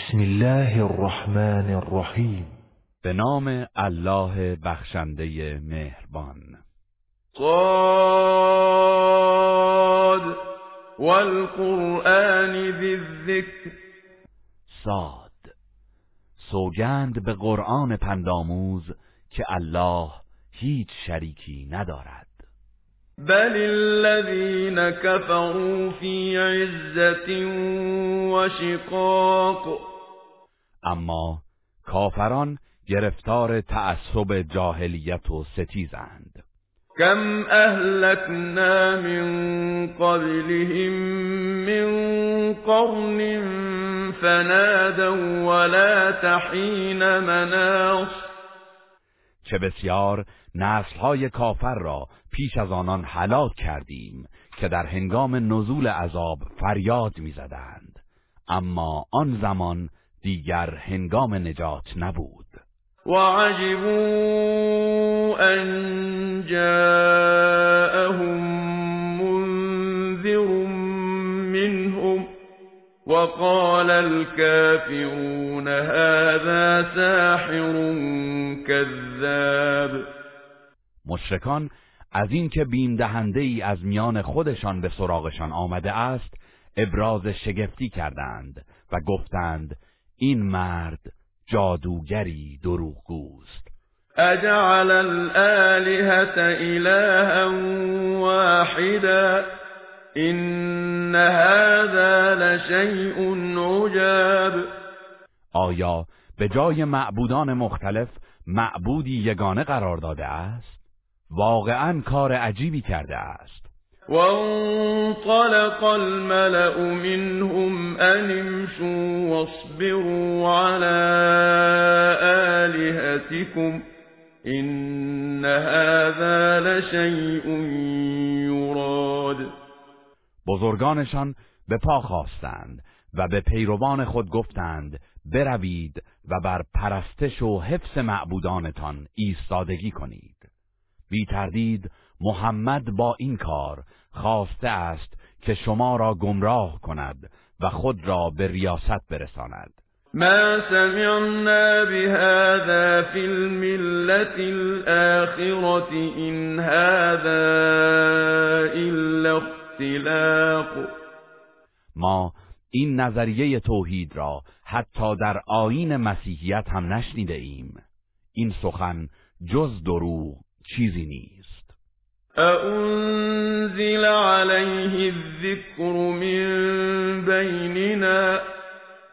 بسم الله الرحمن الرحیم. به نام الله بخشنده مهربان. صاد والقرآن ذی الذکر. صاد. سوگند به قرآن پنداموز که الله هیچ شریکی ندارد. بل الذين كفروا في عزة وشقاق. اما کافران گرفتار تعصب جاهلیت و ستیزند. كم اهلكنا من قبلهم من قرن فنادوا ولا تحين مناص. چه بسیار نسلهای کافر را پیش از آنان هلاک کردیم که در هنگام نزول عذاب فریاد می‌زدند. اما آن زمان دیگر هنگام نجات نبود. وعجبوا أن جاءهم منذر منهم وقال الكافرون هذا ساحر كذاب. مشرکان از اینکه بیم دهنده ای از میان خودشان به سراغشان آمده است ابراز شگفتی کردند و گفتند این مرد جادوگری دروغگوست. اجعل الالهة الها واحدا این هذا لشیء عجاب. آیا به جای معبودان مختلف معبودی یگانه قرار داده است؟ واقعا کار عجیبی کرده است. وانطلق الملأ منهم أن امشوا واصبروا على آلهتكم إن هذا لشيء يراد. بزرگانشان به پا خواستند و به پیروان خود گفتند بروید و بر پرستش و حفظ معبودانتان ایستادگی کنید. بی تردید محمد با این کار خواسته است که شما را گمراه کند و خود را به ریاست برساند. ما سمعنا بهذا في الملة الآخرة إن هذا إلا اختلاق. ما این نظریه توحید را حتی در آین مسیحیت هم نشنیده ایم. این سخن جز دروغ چیزی نیست. أأنزل عليه الذكر من بيننا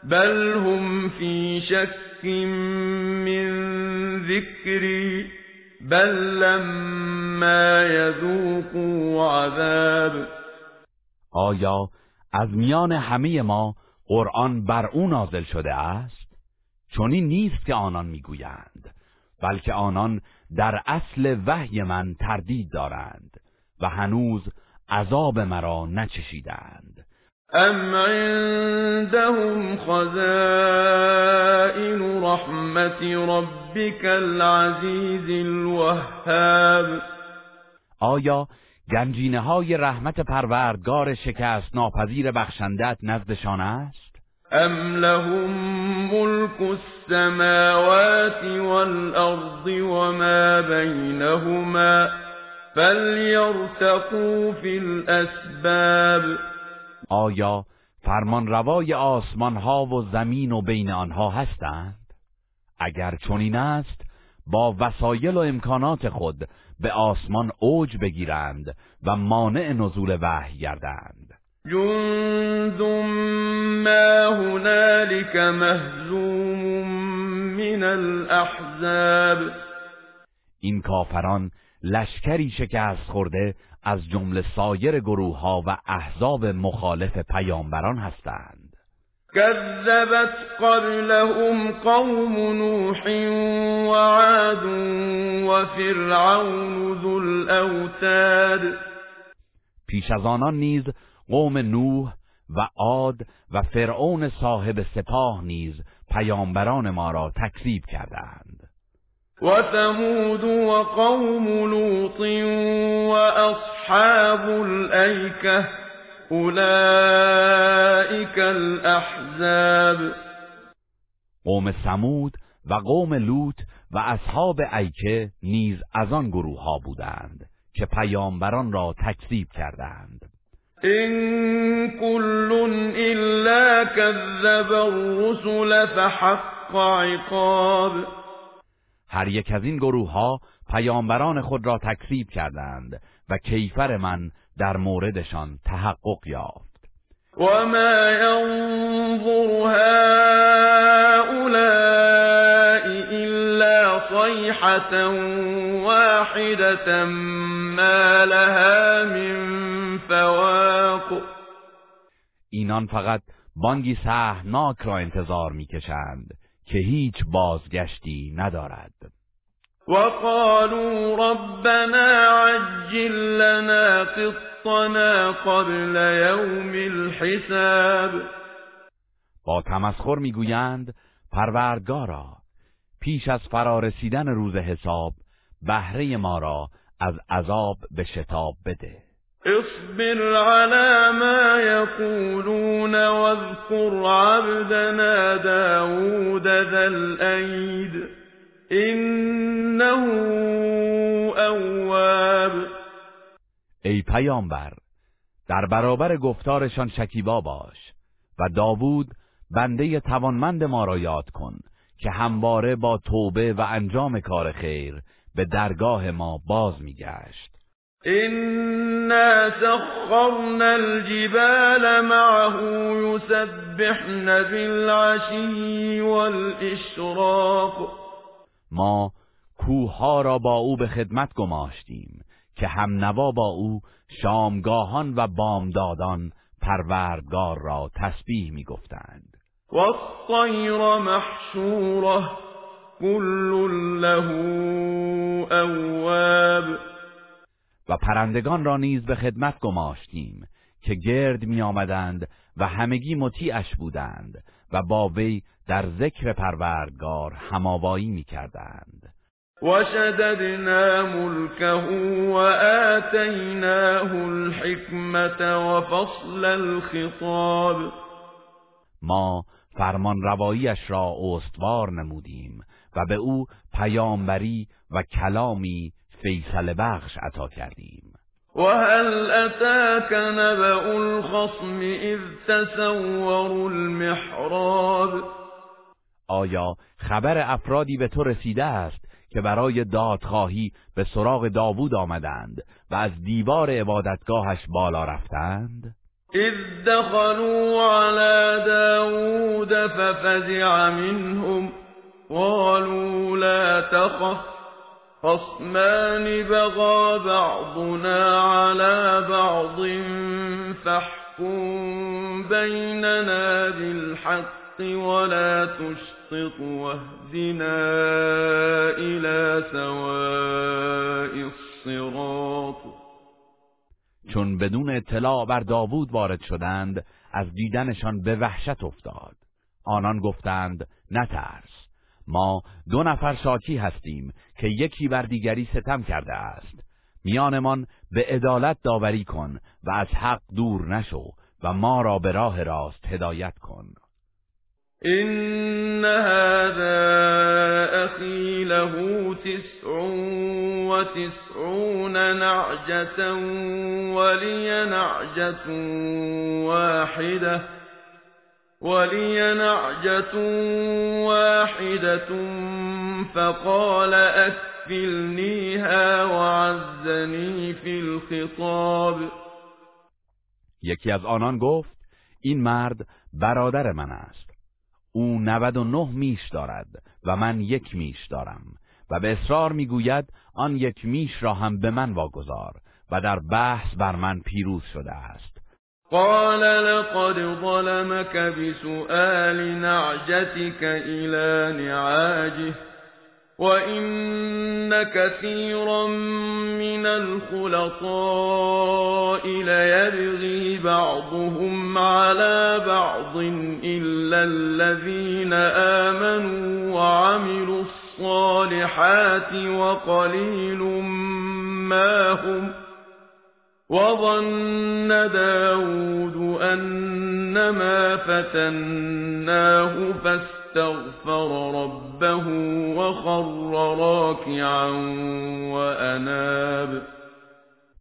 بل هم في شك من ذكري بل لما يذوقوا عذاب آیا از میان همه ما قرآن بر او نازل شده است؟ چنین نیست که آنان می‌گویند بلکه آنان در اصل وحی من تردید دارند و هنوز عذاب مرا نچشیدند. ام عندهم خزائن رحمت ربك العزیز الوهاب. آیا گنجینه های رحمت پروردگار شکست ناپذیر بخشندت نزدشان است؟ ام لهم ملك السماوات والأرض وما بينهما فليرتقوا في الأسباب آیا فرمان روای آسمان ها و زمین و بین آنها هستند؟ اگر چنین است با وسایل و امکانات خود به آسمان اوج بگیرند و مانع نزول وحی گردند جند ما هنالك مهزوم من الاحزاب این کافران لشکری شکست خورده از جمله سایر گروه ها و احزاب مخالف پیامبران هستند. كذبت قبلهم قوم نوح وعاد وفرعون ذو الاوتاد پیش از آنان نیز قوم نوح و عاد و فرعون صاحب سپاه نیز پیامبران ما را تکذیب کردند و ثمود و قوم لوط و اصحاب الایکه، اولئیک الاحزاب. قوم سمود و قوم لوط و اصحاب ایکه نیز از آن گروه ها بودند که پیامبران را تکذیب کردند این کل الا کذب الرسل فحق عقاب. هر یک از این گروه ها پیامبران خود را تکذیب کردند و کیفر من در موردشان تحقق یافت. وما ينظر هؤلاء إلا صيحة واحدة ما لها من فواق اینان فقط بانگی سهناک را انتظار می‌کشند که هیچ بازگشتی ندارد. وقالوا ربنا عجل لنا قطنا قبل يوم الحساب. با تمسخر می‌گویند پروردگارا پیش از فرارسیدن روز حساب بهره ما را از عذاب به شتاب بده. اصبر على ما يقولون واذكر عبدنا داود ذا الأيد إنه اواب ای پیامبر در برابر گفتارشان شکیبا باش و داوود بنده توانمند ما را یاد کن که همواره با توبه و انجام کار خیر به درگاه ما باز میگشت. إنا سخرنا الجبال معه يسبحن بالعشي والإشراق ما کوه را با او به خدمت گماشتیم که هم نوا با او شامگاهان و بامدادان پروردگار را تسبیح می‌گفتند. و الطیر محشوره كل له اواب و پرندگان را نیز به خدمت گماشتیم که گرد می آمدند و همگی مطیعش بودند و با وی در ذکر پروردگار هماوایی می کردند وشددنا ملكه وآتيناه الحكمة وفصل الخطاب ما فرمان رواییش را استوار نمودیم و به او پیامبری و کلامی فیصل بخش عطا کردیم. وهل أتاك نبأ الخصم إذ تسوروا المحراب؟ آیا خبر افرادی به تو رسیده است که برای دادخواهی به سراغ داوود آمدند و از دیوار عبادتگاهش بالا رفتند؟ اذ دخلوا على داود ففزع منهم قالوا لا تخف خصمان بغى بعضنا على بعض فاحكم بيننا بالحق ولا تشطط واهدنا إلى سواء الصراط. چون بدون اطلاع بر داوود وارد شدند از دیدنشان به وحشت افتاد. آنان گفتند نترس. ما دو نفر شاکی هستیم که یکی بر دیگری ستم کرده است. میانمان به عدالت داوری کن و از حق دور نشو و ما را به راه راست هدایت کن. این هذا اخی له تسع و تسعون نعجة ولی نعجة واحده ولي نعجة واحدة فقال أكفلنيها وعزني في الخطاب یکی از آنان گفت این مرد برادر من است. او نود و نه میش دارد و من یک میش دارم و به اصرار می‌گوید آن یک میش را هم به من واگذار و در بحث بر من پیروز شده است. قال لقد ظلمك بسؤال نعجتك إلى نعاجه وإن كثيرا من الخلطاء ليبغي بعضهم على بعض إلا الذين آمنوا وعملوا الصالحات وقليل ما هم ۖ وظن داود أنما فتناه فاستغفر ربه وخر راكعا واناب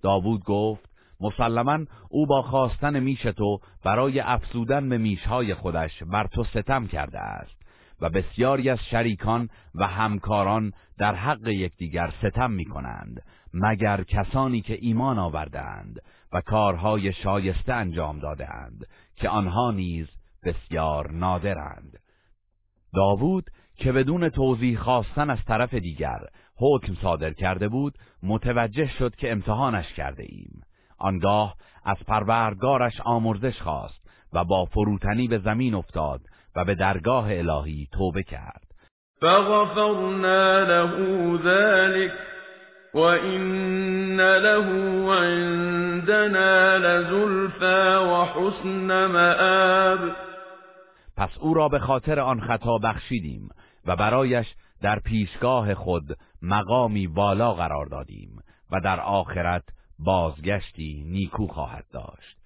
داوود گفت مسلما او با خواستن میش تو برای افسودن به میشهای خودش بر تو ستم کرده است و بسیاری از شریکان و همکاران در حق یکدیگر ستم می کنند مگر کسانی که ایمان آوردند و کارهای شایسته انجام دادهاند که آنها نیز بسیار نادرند. داوود که بدون توضیح خواستن از طرف دیگر حکم صادر کرده بود متوجه شد که امتحانش کرده ایم. آنگاه از پروردگارش آمرزش خواست و با فروتنی به زمین افتاد و به درگاه الهی توبه کرد. فغفرنا له ذلك وإن له عندنا لزلفا وحسن مآب. پس او را به خاطر آن خطا بخشیدیم و برایش در پیشگاه خود مقامی بالا قرار دادیم و در آخرت بازگشتی نیکو خواهد داشت.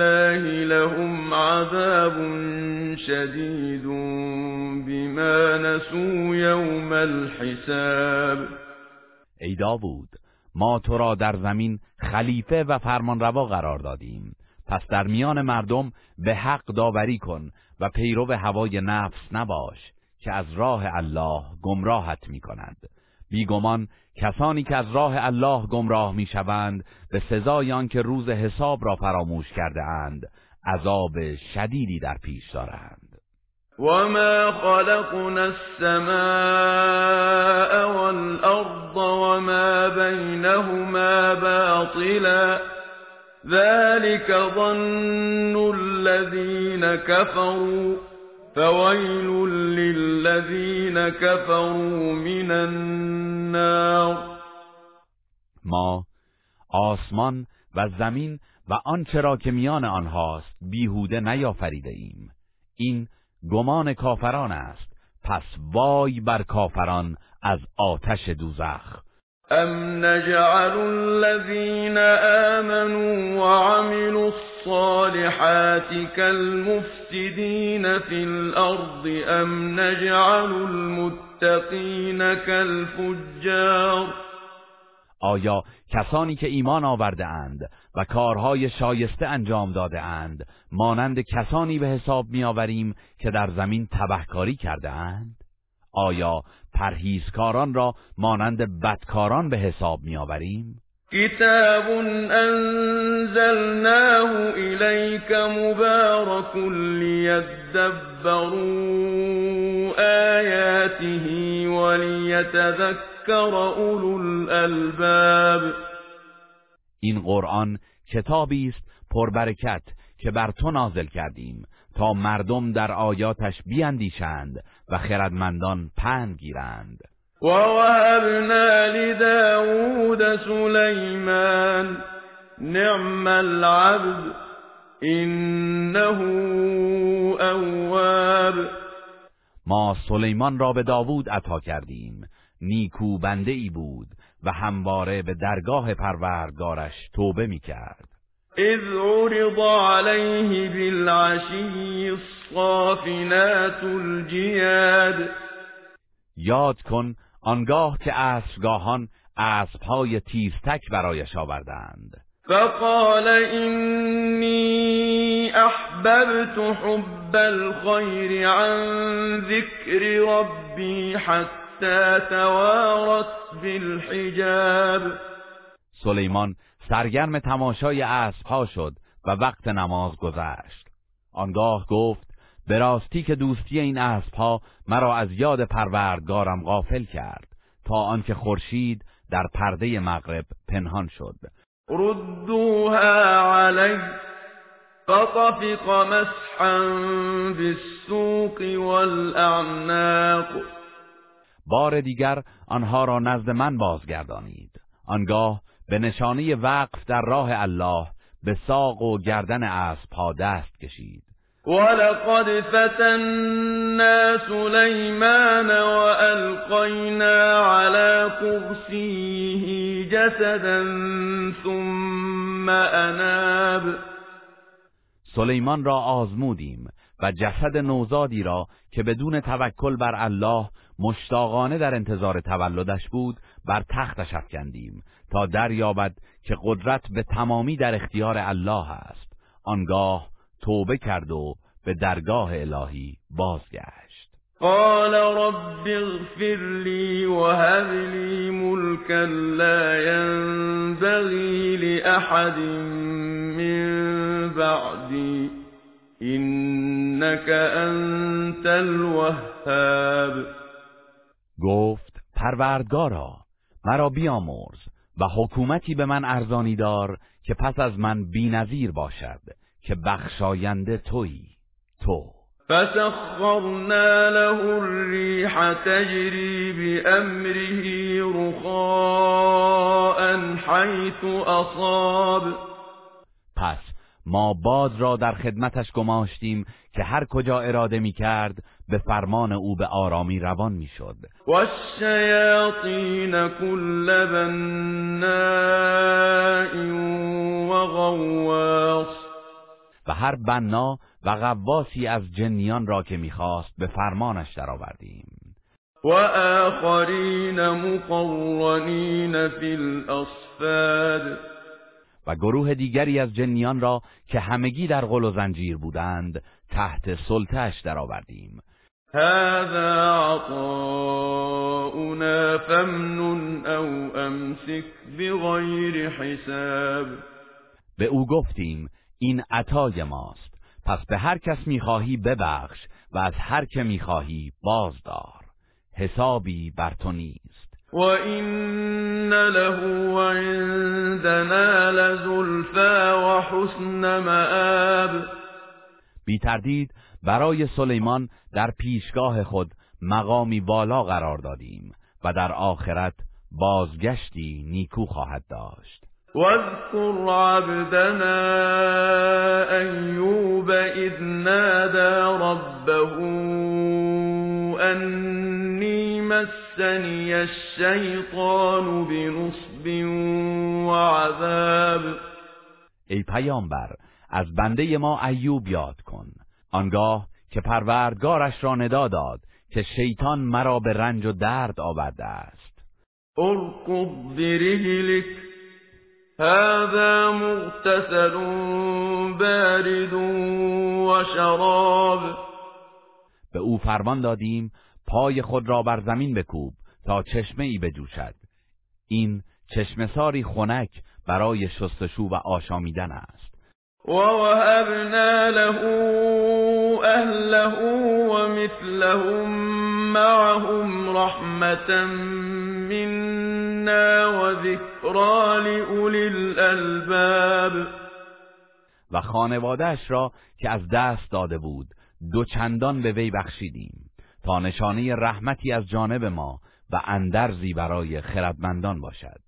الله لهم عذاب شديد بما نسوا يوم الحساب. ای داوود ما تو را در زمین خلیفه و فرمانروا قرار دادیم. پس در میان مردم به حق داوری کن و پیرو هوای نفس نباش که از راه الله گمراهت می کند بیگمان کسانی که از راه الله گمراه می شوند به سزای آنکه روز حساب را فراموش کرده اند عذاب شدیدی در پیش دارند. وما خلقنا السماء والأرض وما بينهما باطلا ذلك ظن الذين كفروا فويل للذين كفروا من النار. ما آسمان و زمین و آنچه را که میان آنهاست بیهوده نیافریده ایم. این گمان کافران است. پس وای بر کافران از آتش دوزخ. ام نجعل الذين آمنوا وعملوا الصالحات كالمفسدين في الأرض ام نجعل المتقين كالفجار آیا کسانی که ایمان آورده اند و کارهای شایسته انجام داده اند مانند کسانی به حساب میآوریم که در زمین تبهکاری کرده اند؟ آیا پرهیزکاران را مانند بدکاران به حساب میآوریم؟ کتاب انزلناه الیک مبارک لیدبروا آیاته ولیتذکر اولو الالباب. این قرآن کتابی است پربرکت که بر تو نازل کردیم تا مردم در آیاتش بیاندیشند و خردمندان پند گیرند. و وهبنا لداود سلیمان نعم العبد انه اواب ما سلیمان را به داوود عطا کردیم. نیکو بنده ای بود و همواره به درگاه پروردگارش توبه می کرد اذ عرض عليه بالعشي الصافنات الجياد یاد کن آنگاه که اسبگاهان اسبهای تیزتک برایش آوردند. فقال اینی احببت حب الخير عن ذكر ربي حتى توارت بالحجاب سلیمان سرگرم تماشای اسبها شد و وقت نماز گذشت. آنگاه گفت به راستی که دوستی این اسبها مرا از یاد پروردگارم غافل کرد تا آنکه خورشید در پرده مغرب پنهان شد. ردوها علی فطفق مسحا بالسوق والاعناق بار دیگر آنها را نزد من بازگردانید. آنگاه به نشانی وقف در راه الله به ساق و گردن اسبها دست کشید. ولقد فتنا سليمان وألقينا على كرسيه جسدا ثم اناب. سلیمان را آزمودیم. و جسد نوزادی را که بدون توکل بر الله مشتاقانه در انتظار تولدش بود بر تختش افکندیم تا دریابد که قدرت به تمامی در اختیار الله است. آنگاه توبه کرد و به درگاه الهی بازگشت. قال رب اغفر لي وهب لي ملكا لا ينبغي لأحد من بعدي إنك أنت الوهاب. گفت پروردگارا مرا بیامرز و حکومتی به من ارزانی دار که پس از من بینظیر باشد که بخشاینده تویی. تو. فسخرنا له الريح تجري بأمره رخاء حيث أصاب. پس ما باد را در خدمتش گماشتیم که هر کجا اراده می کرد به فرمان او به آرامی روان می شد و الشیاطین کل بناء و غواص و هر بنا و غواسی از جنیان را که می‌خواست به فرمانش درآوردیم. و آخرین مقرنین فی الاصفاد و گروه دیگری از جنیان را که همگی در غل و زنجیر بودند تحت سلطهش درآوردیم. هذا عطاؤنا فمنن او امسک بغیر حساب. به او گفتیم این عطای ماست. پس به هر کس می‌خواهی ببخش و از هر که می‌خواهی بازدار. حسابی بر تو نیست. و این له عندنا لزلفا و حسن مآب. بی تردید برای سلیمان در پیشگاه خود مقامی بالا قرار دادیم و در آخرت بازگشتی نیکو خواهد داشت. واذكر عبدنا أيوب إذ نادى ربه مسني الشيطان بنصب وعذاب. ای پیامبر از بنده ما ایوب یاد کن. آنگاه که پروردگارش را ندا داد که شیطان مرا به رنج و درد آورده است. ارکض برجلک هذا مغتسل بارد و شراب. به او فرمان دادیم پای خود را بر زمین بکوب تا چشمه ای بجوشد. این چشمساری خنک برای شستشو و آشامیدن است. و وهبنا له اهله و مثلهم معهم رحمتا منا و ذکرا لأولی الالباب و خانوادهش را که از دست داده بود دو چندان به وی بخشیدیم. تا نشانه رحمتی از جانب ما و اندرزی برای خردمندان باشد.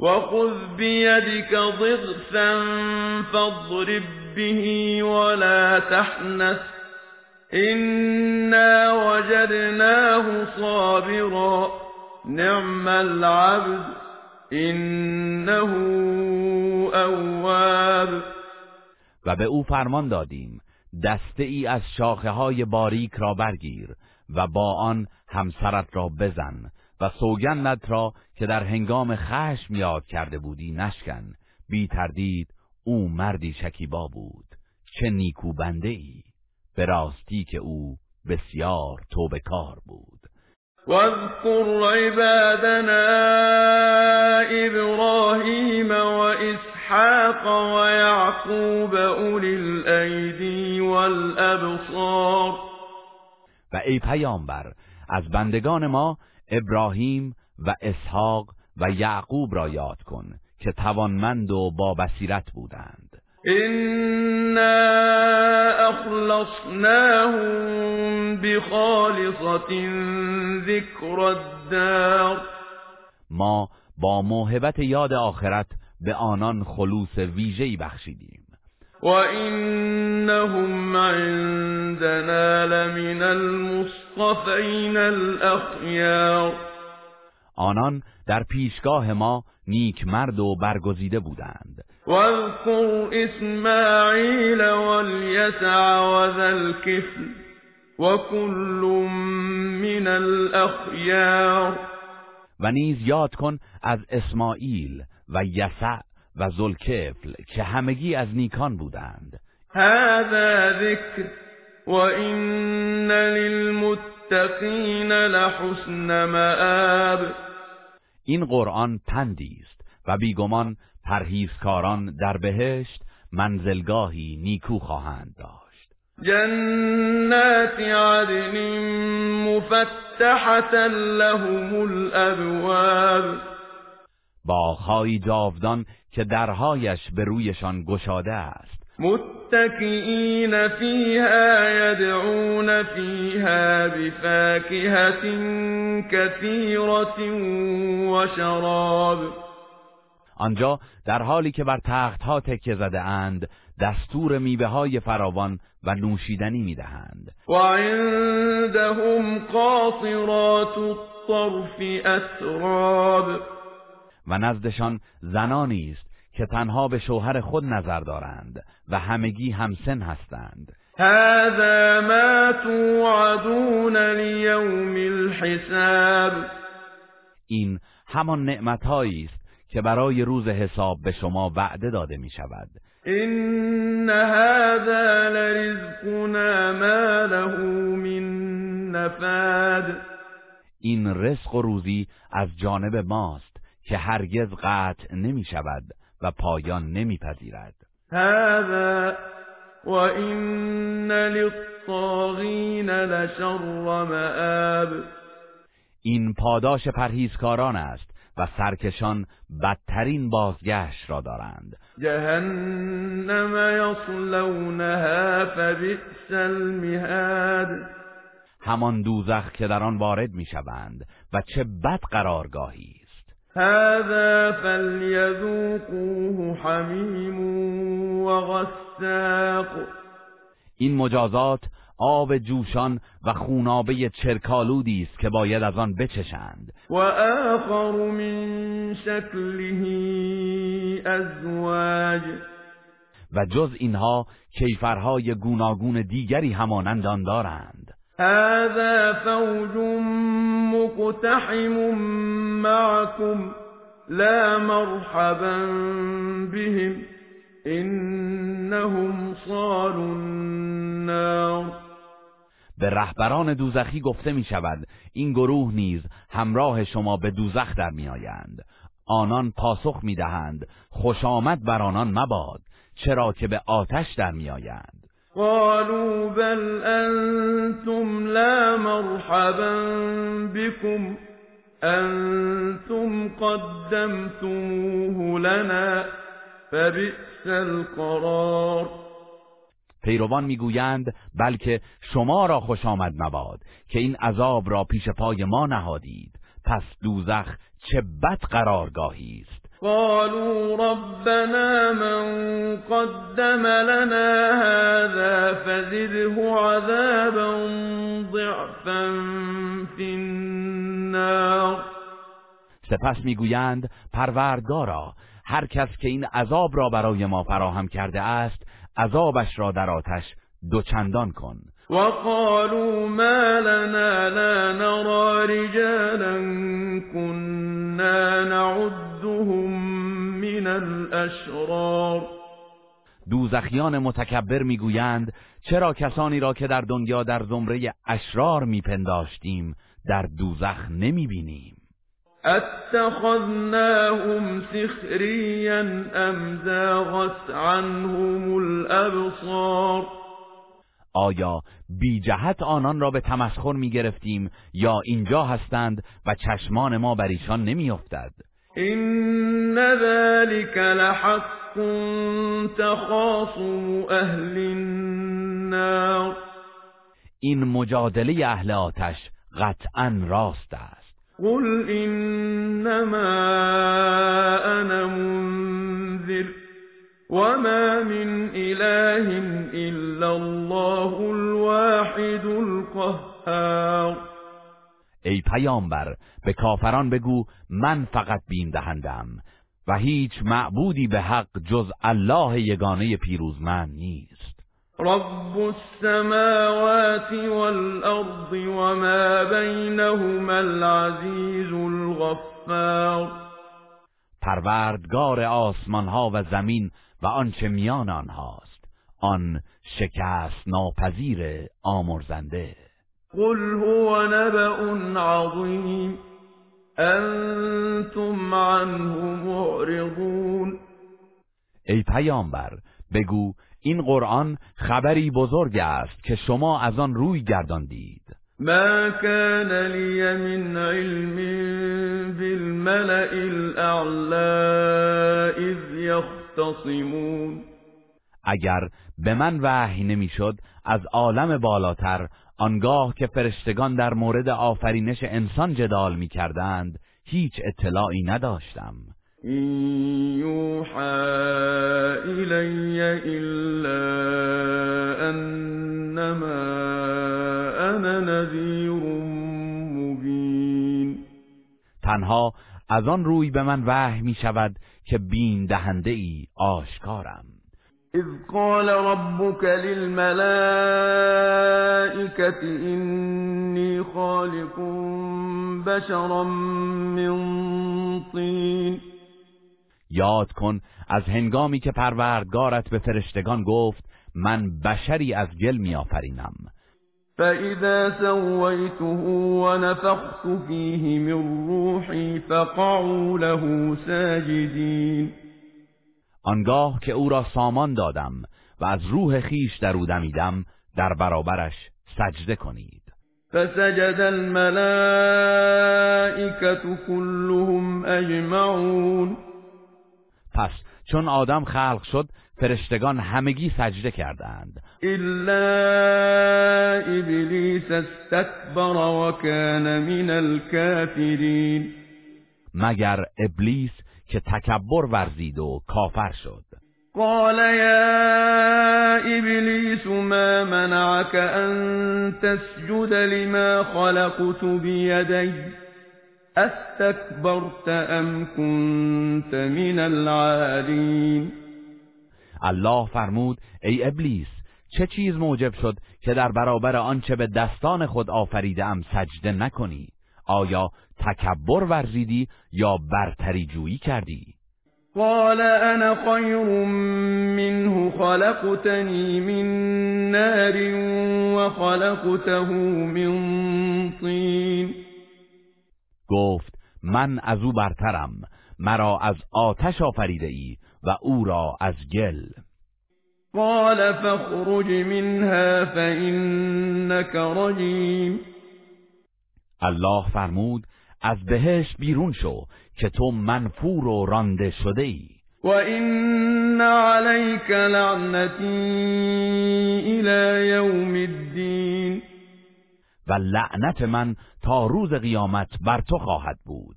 وخذ بيدك ضغثا فاضرب به ولا تحنث إنا وجدناه صابرا نعم العبد إنه اواب و به او فرمان دادیم دسته ای از شاخه های باریک را برگیر و با آن همسرت را بزن و سوگندت را که در هنگام خشم یاد کرده بودی نشکن. بی تردید او مردی شکیبا بود. چه نیکو بنده ای. به راستی که او بسیار توبه کار بود. واذكر عبادنا ابراهیم و اسحاق و یعقوب اولی الایدی والابصار. و ای پیامبر از بندگان ما ابراهیم و اسحاق و یعقوب را یاد کن که توانمند و با بصیرت بودند. إنا أخلصناهم بخالصة ذكر الدار. ما با موهبت یاد آخرت به آنان خلوص ویژه‌ای بخشیدیم. وإنهم عندنا لمن المصطفین الأخیار آنان در پیشگاه ما نیک مرد و برگزیده بودند. واذكر إسماعيل واليسع وذا الكفل وكل من الأخيار و نیز یاد کن از اسماعیل و یسع و زلکفل که همگی از نیکان بودند. هذا ذكر وإن للمتقين لحسن مآب. این قرآن پندی است و بیگمان پرهیزکاران در بهشت منزلگاهی نیکو خواهند داشت. جنات عدن مفتحة لهم الأبواب. باغهایی جاودان که درهایش به رویشان گشاده است. متكئين فيها يدعون فيها بفاكهة كثيرة وشراب آنجا در حالی که بر تختها تکیه زده اند دستور میوه های فراوان و نوشیدنی می‌دهند. وعندهم قاصرات الطرف أتراب و نزدشان زنانی است که تنها به شوهر خود نظر دارند و همگی همسن هستند. هذا ما توعدون لیوم الحساب. این همان نعمتهایی است که برای روز حساب به شما وعده داده می شود إن هذا لرزقنا ما له من نفاد. این رزق و روزی از جانب ماست که هرگز قطع نمی شود و پایان نمی پذیرد هذا وإن للطاغين لشر مآب. این پاداش پرهیزکاران است و سرکشان بدترین بازگشت را دارند. جهنم یصلونها فبئس المهاد. همان دوزخ که در آن وارد می‌شوند و چه بد قرارگاهی است هذا فليذوقوه حمیم وغساق. این مجازات آب جوشان و خونابه چرکالودی است که باید از آن بچشند. و آخر من شکله ازواج. و جز اینها کیفرهای گوناگون دیگری همانند آن دارند. هذا فوج مقتحم معكم لا مرحبا بهم انهم صالوا النار به رهبران دوزخی گفته می شود این گروه نیز همراه شما به دوزخ در می آیند. آنان پاسخ می دهند خوش آمد بر آنان مباد چرا که به آتش در می آیند قالوا بل انتم لا مرحبا بكم. انتم قدمتموه لنا فبئس القرار. پیروان می‌گویند بلکه شما را خوش آمد مباد که این عذاب را پیش پای ما نهادید. پس دوزخ چه بد قرارگاهی است. قالوا ربنا من قدم لنا هذا فزده عذابا ضعفا في النار. سپس می‌گویند پروردگارا هر کس که این عذاب را برای ما فراهم کرده است عذابش را در آتش دوچندان کن. وقالوا ما لنا لا نرى رجالا كنا نعدهم الاشرار دوزخیان متکبر می‌گویند چرا کسانی را که در دنیا در زمره اشرار میپنداشتیم در دوزخ نمی‌بینیم؟ اتخذناهم سخريا ام زاغت عنهم الابصار آیا بی جهت آنان را به تمسخر می گرفتیم یا اینجا هستند و چشمان ما بر ایشان نمی افتد این ذلك لحق تخاصم اهل النار. این مجادله اهل آتش قطعا راست است. قل انما انا منذر وما من اله الا الله الواحد القهار. ای پیامبر به کافران بگو من فقط بیم دهندم و هیچ معبودی به حق جز الله یگانه پیروزمند نیست. رب السماوات والأرض وما بينهما العزيز الغفار. پروردگار آسمان ها و زمین و آنچه میان آنهاست. آن شکست ناپذیر آمرزنده. قل هو نبأ عظیم انتم عنه معرضون ای پیامبر بگو این قرآن خبری بزرگ است که شما از آن روی گرداندید. ما كان لي من علم بالملأ الأعلى اذ يختصمون اگر به من وحی نمی‌شد از عالم بالاتر آنگاه که فرشتگان در مورد آفرینش انسان جدال می‌کردند هیچ اطلاعی نداشتم. این یوحى إلی الا انما انا نذیر مبین. تنها از آن روی به من وحی می شود که بین دهنده ای آشکارم. اذ قال ربك للملائكة إني خالق بشرا من طین یاد کن از هنگامی که پروردگارت به فرشتگان گفت من بشری از گل میآفرینم. فإذا سويته ونفخت فيه من روحي فقعوا له ساجدين. آنگاه که او را سامان دادم و از روح خیش در او دمیدم در برابرش سجده کنید. فسجد الملائكة كلهم اجمعون. پس چون آدم خلق شد فرشتگان همگی سجده کردند. الا ابلیس استكبر وكان من الكافرین مگر ابلیس که تکبر ورزید و کافر شد. قال يا ابلیس ما منعك ان تسجد لما خلقت بيدي؟ استكبرت ام كنت من العالین الله فرمود ای ابلیس چه چیز موجب شد که در برابر آنچه به دستان خود آفریدم سجده نکنی؟ آیا تکبر ورزیدی یا برتری جویی کردی؟ قال انا خیر منه خلقتنی من نار وخلقته من طین. گفت من از او برترم مرا از آتش آفریده ای و او را از گل. قال فاخرج منها فإنك رجیم. الله فرمود از بهشت بیرون شو که تو منفور و رانده شده ای و این علیک لعنتی الى یوم الدین. و لعنت من تا روز قیامت بر تو خواهد بود.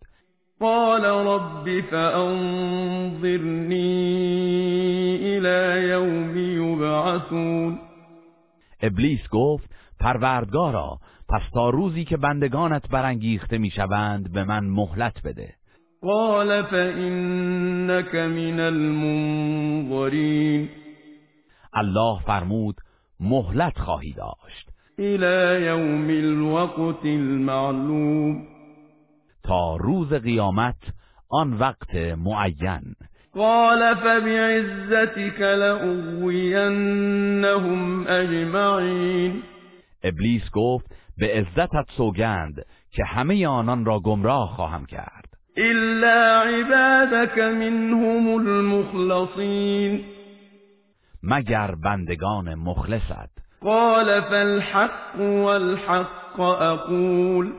قال رب فانظرنی الى یوم یبعثون. ابلیس گفت پروردگارا پس تا روزی که بندگانت برانگیخته می‌شوند به من مهلت بده. قال فإنك من المنظرین. الله فرمود مهلت خواهی داشت. الى یوم الوقت المعلوم. تا روز قیامت آن وقت معین. قال فبعزتك لأغوینهم اجمعین ابلیس گفت به عزتت سوگند که همه آنان را گمراه خواهم کرد. الا عبادك منهم المخلصین مگر بندگان مخلصت. قال فالحق والحق اقول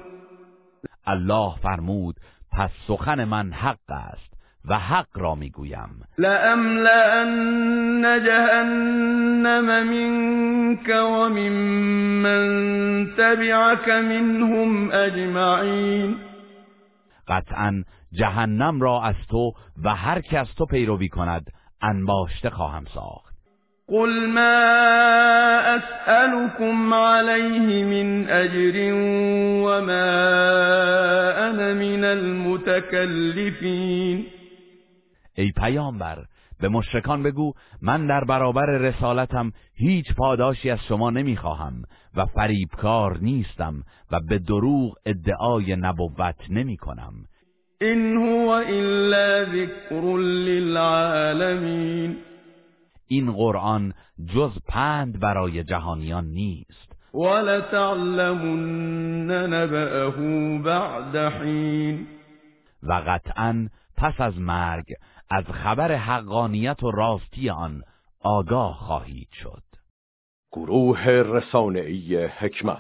الله فرمود پس سخن من حق است. و حق را می‌گویم. لأملأن جهنم منك ومن من تبعك منهم اجمعین قطعا جهنم را از تو و هر که از تو پیروی کند انباشته خواهم ساخت. قل ما اسألكم عليه من اجر وما انا من المتكلفین ای پیامبر به مشرکان بگو من در برابر رسالتم هیچ پاداشی از شما نمی‌خواهم و فریبکار نیستم و به دروغ ادعای نبوت نمی کنم این هو الا ذکر للعالمین. این قرآن جز پند برای جهانیان نیست. ولتعلمن نبأه بعد حین. و قطعا پس از مرگ از خبر حقانیت و راستی آن آگاه خواهید شد. گروه رسانه‌ای حکمت.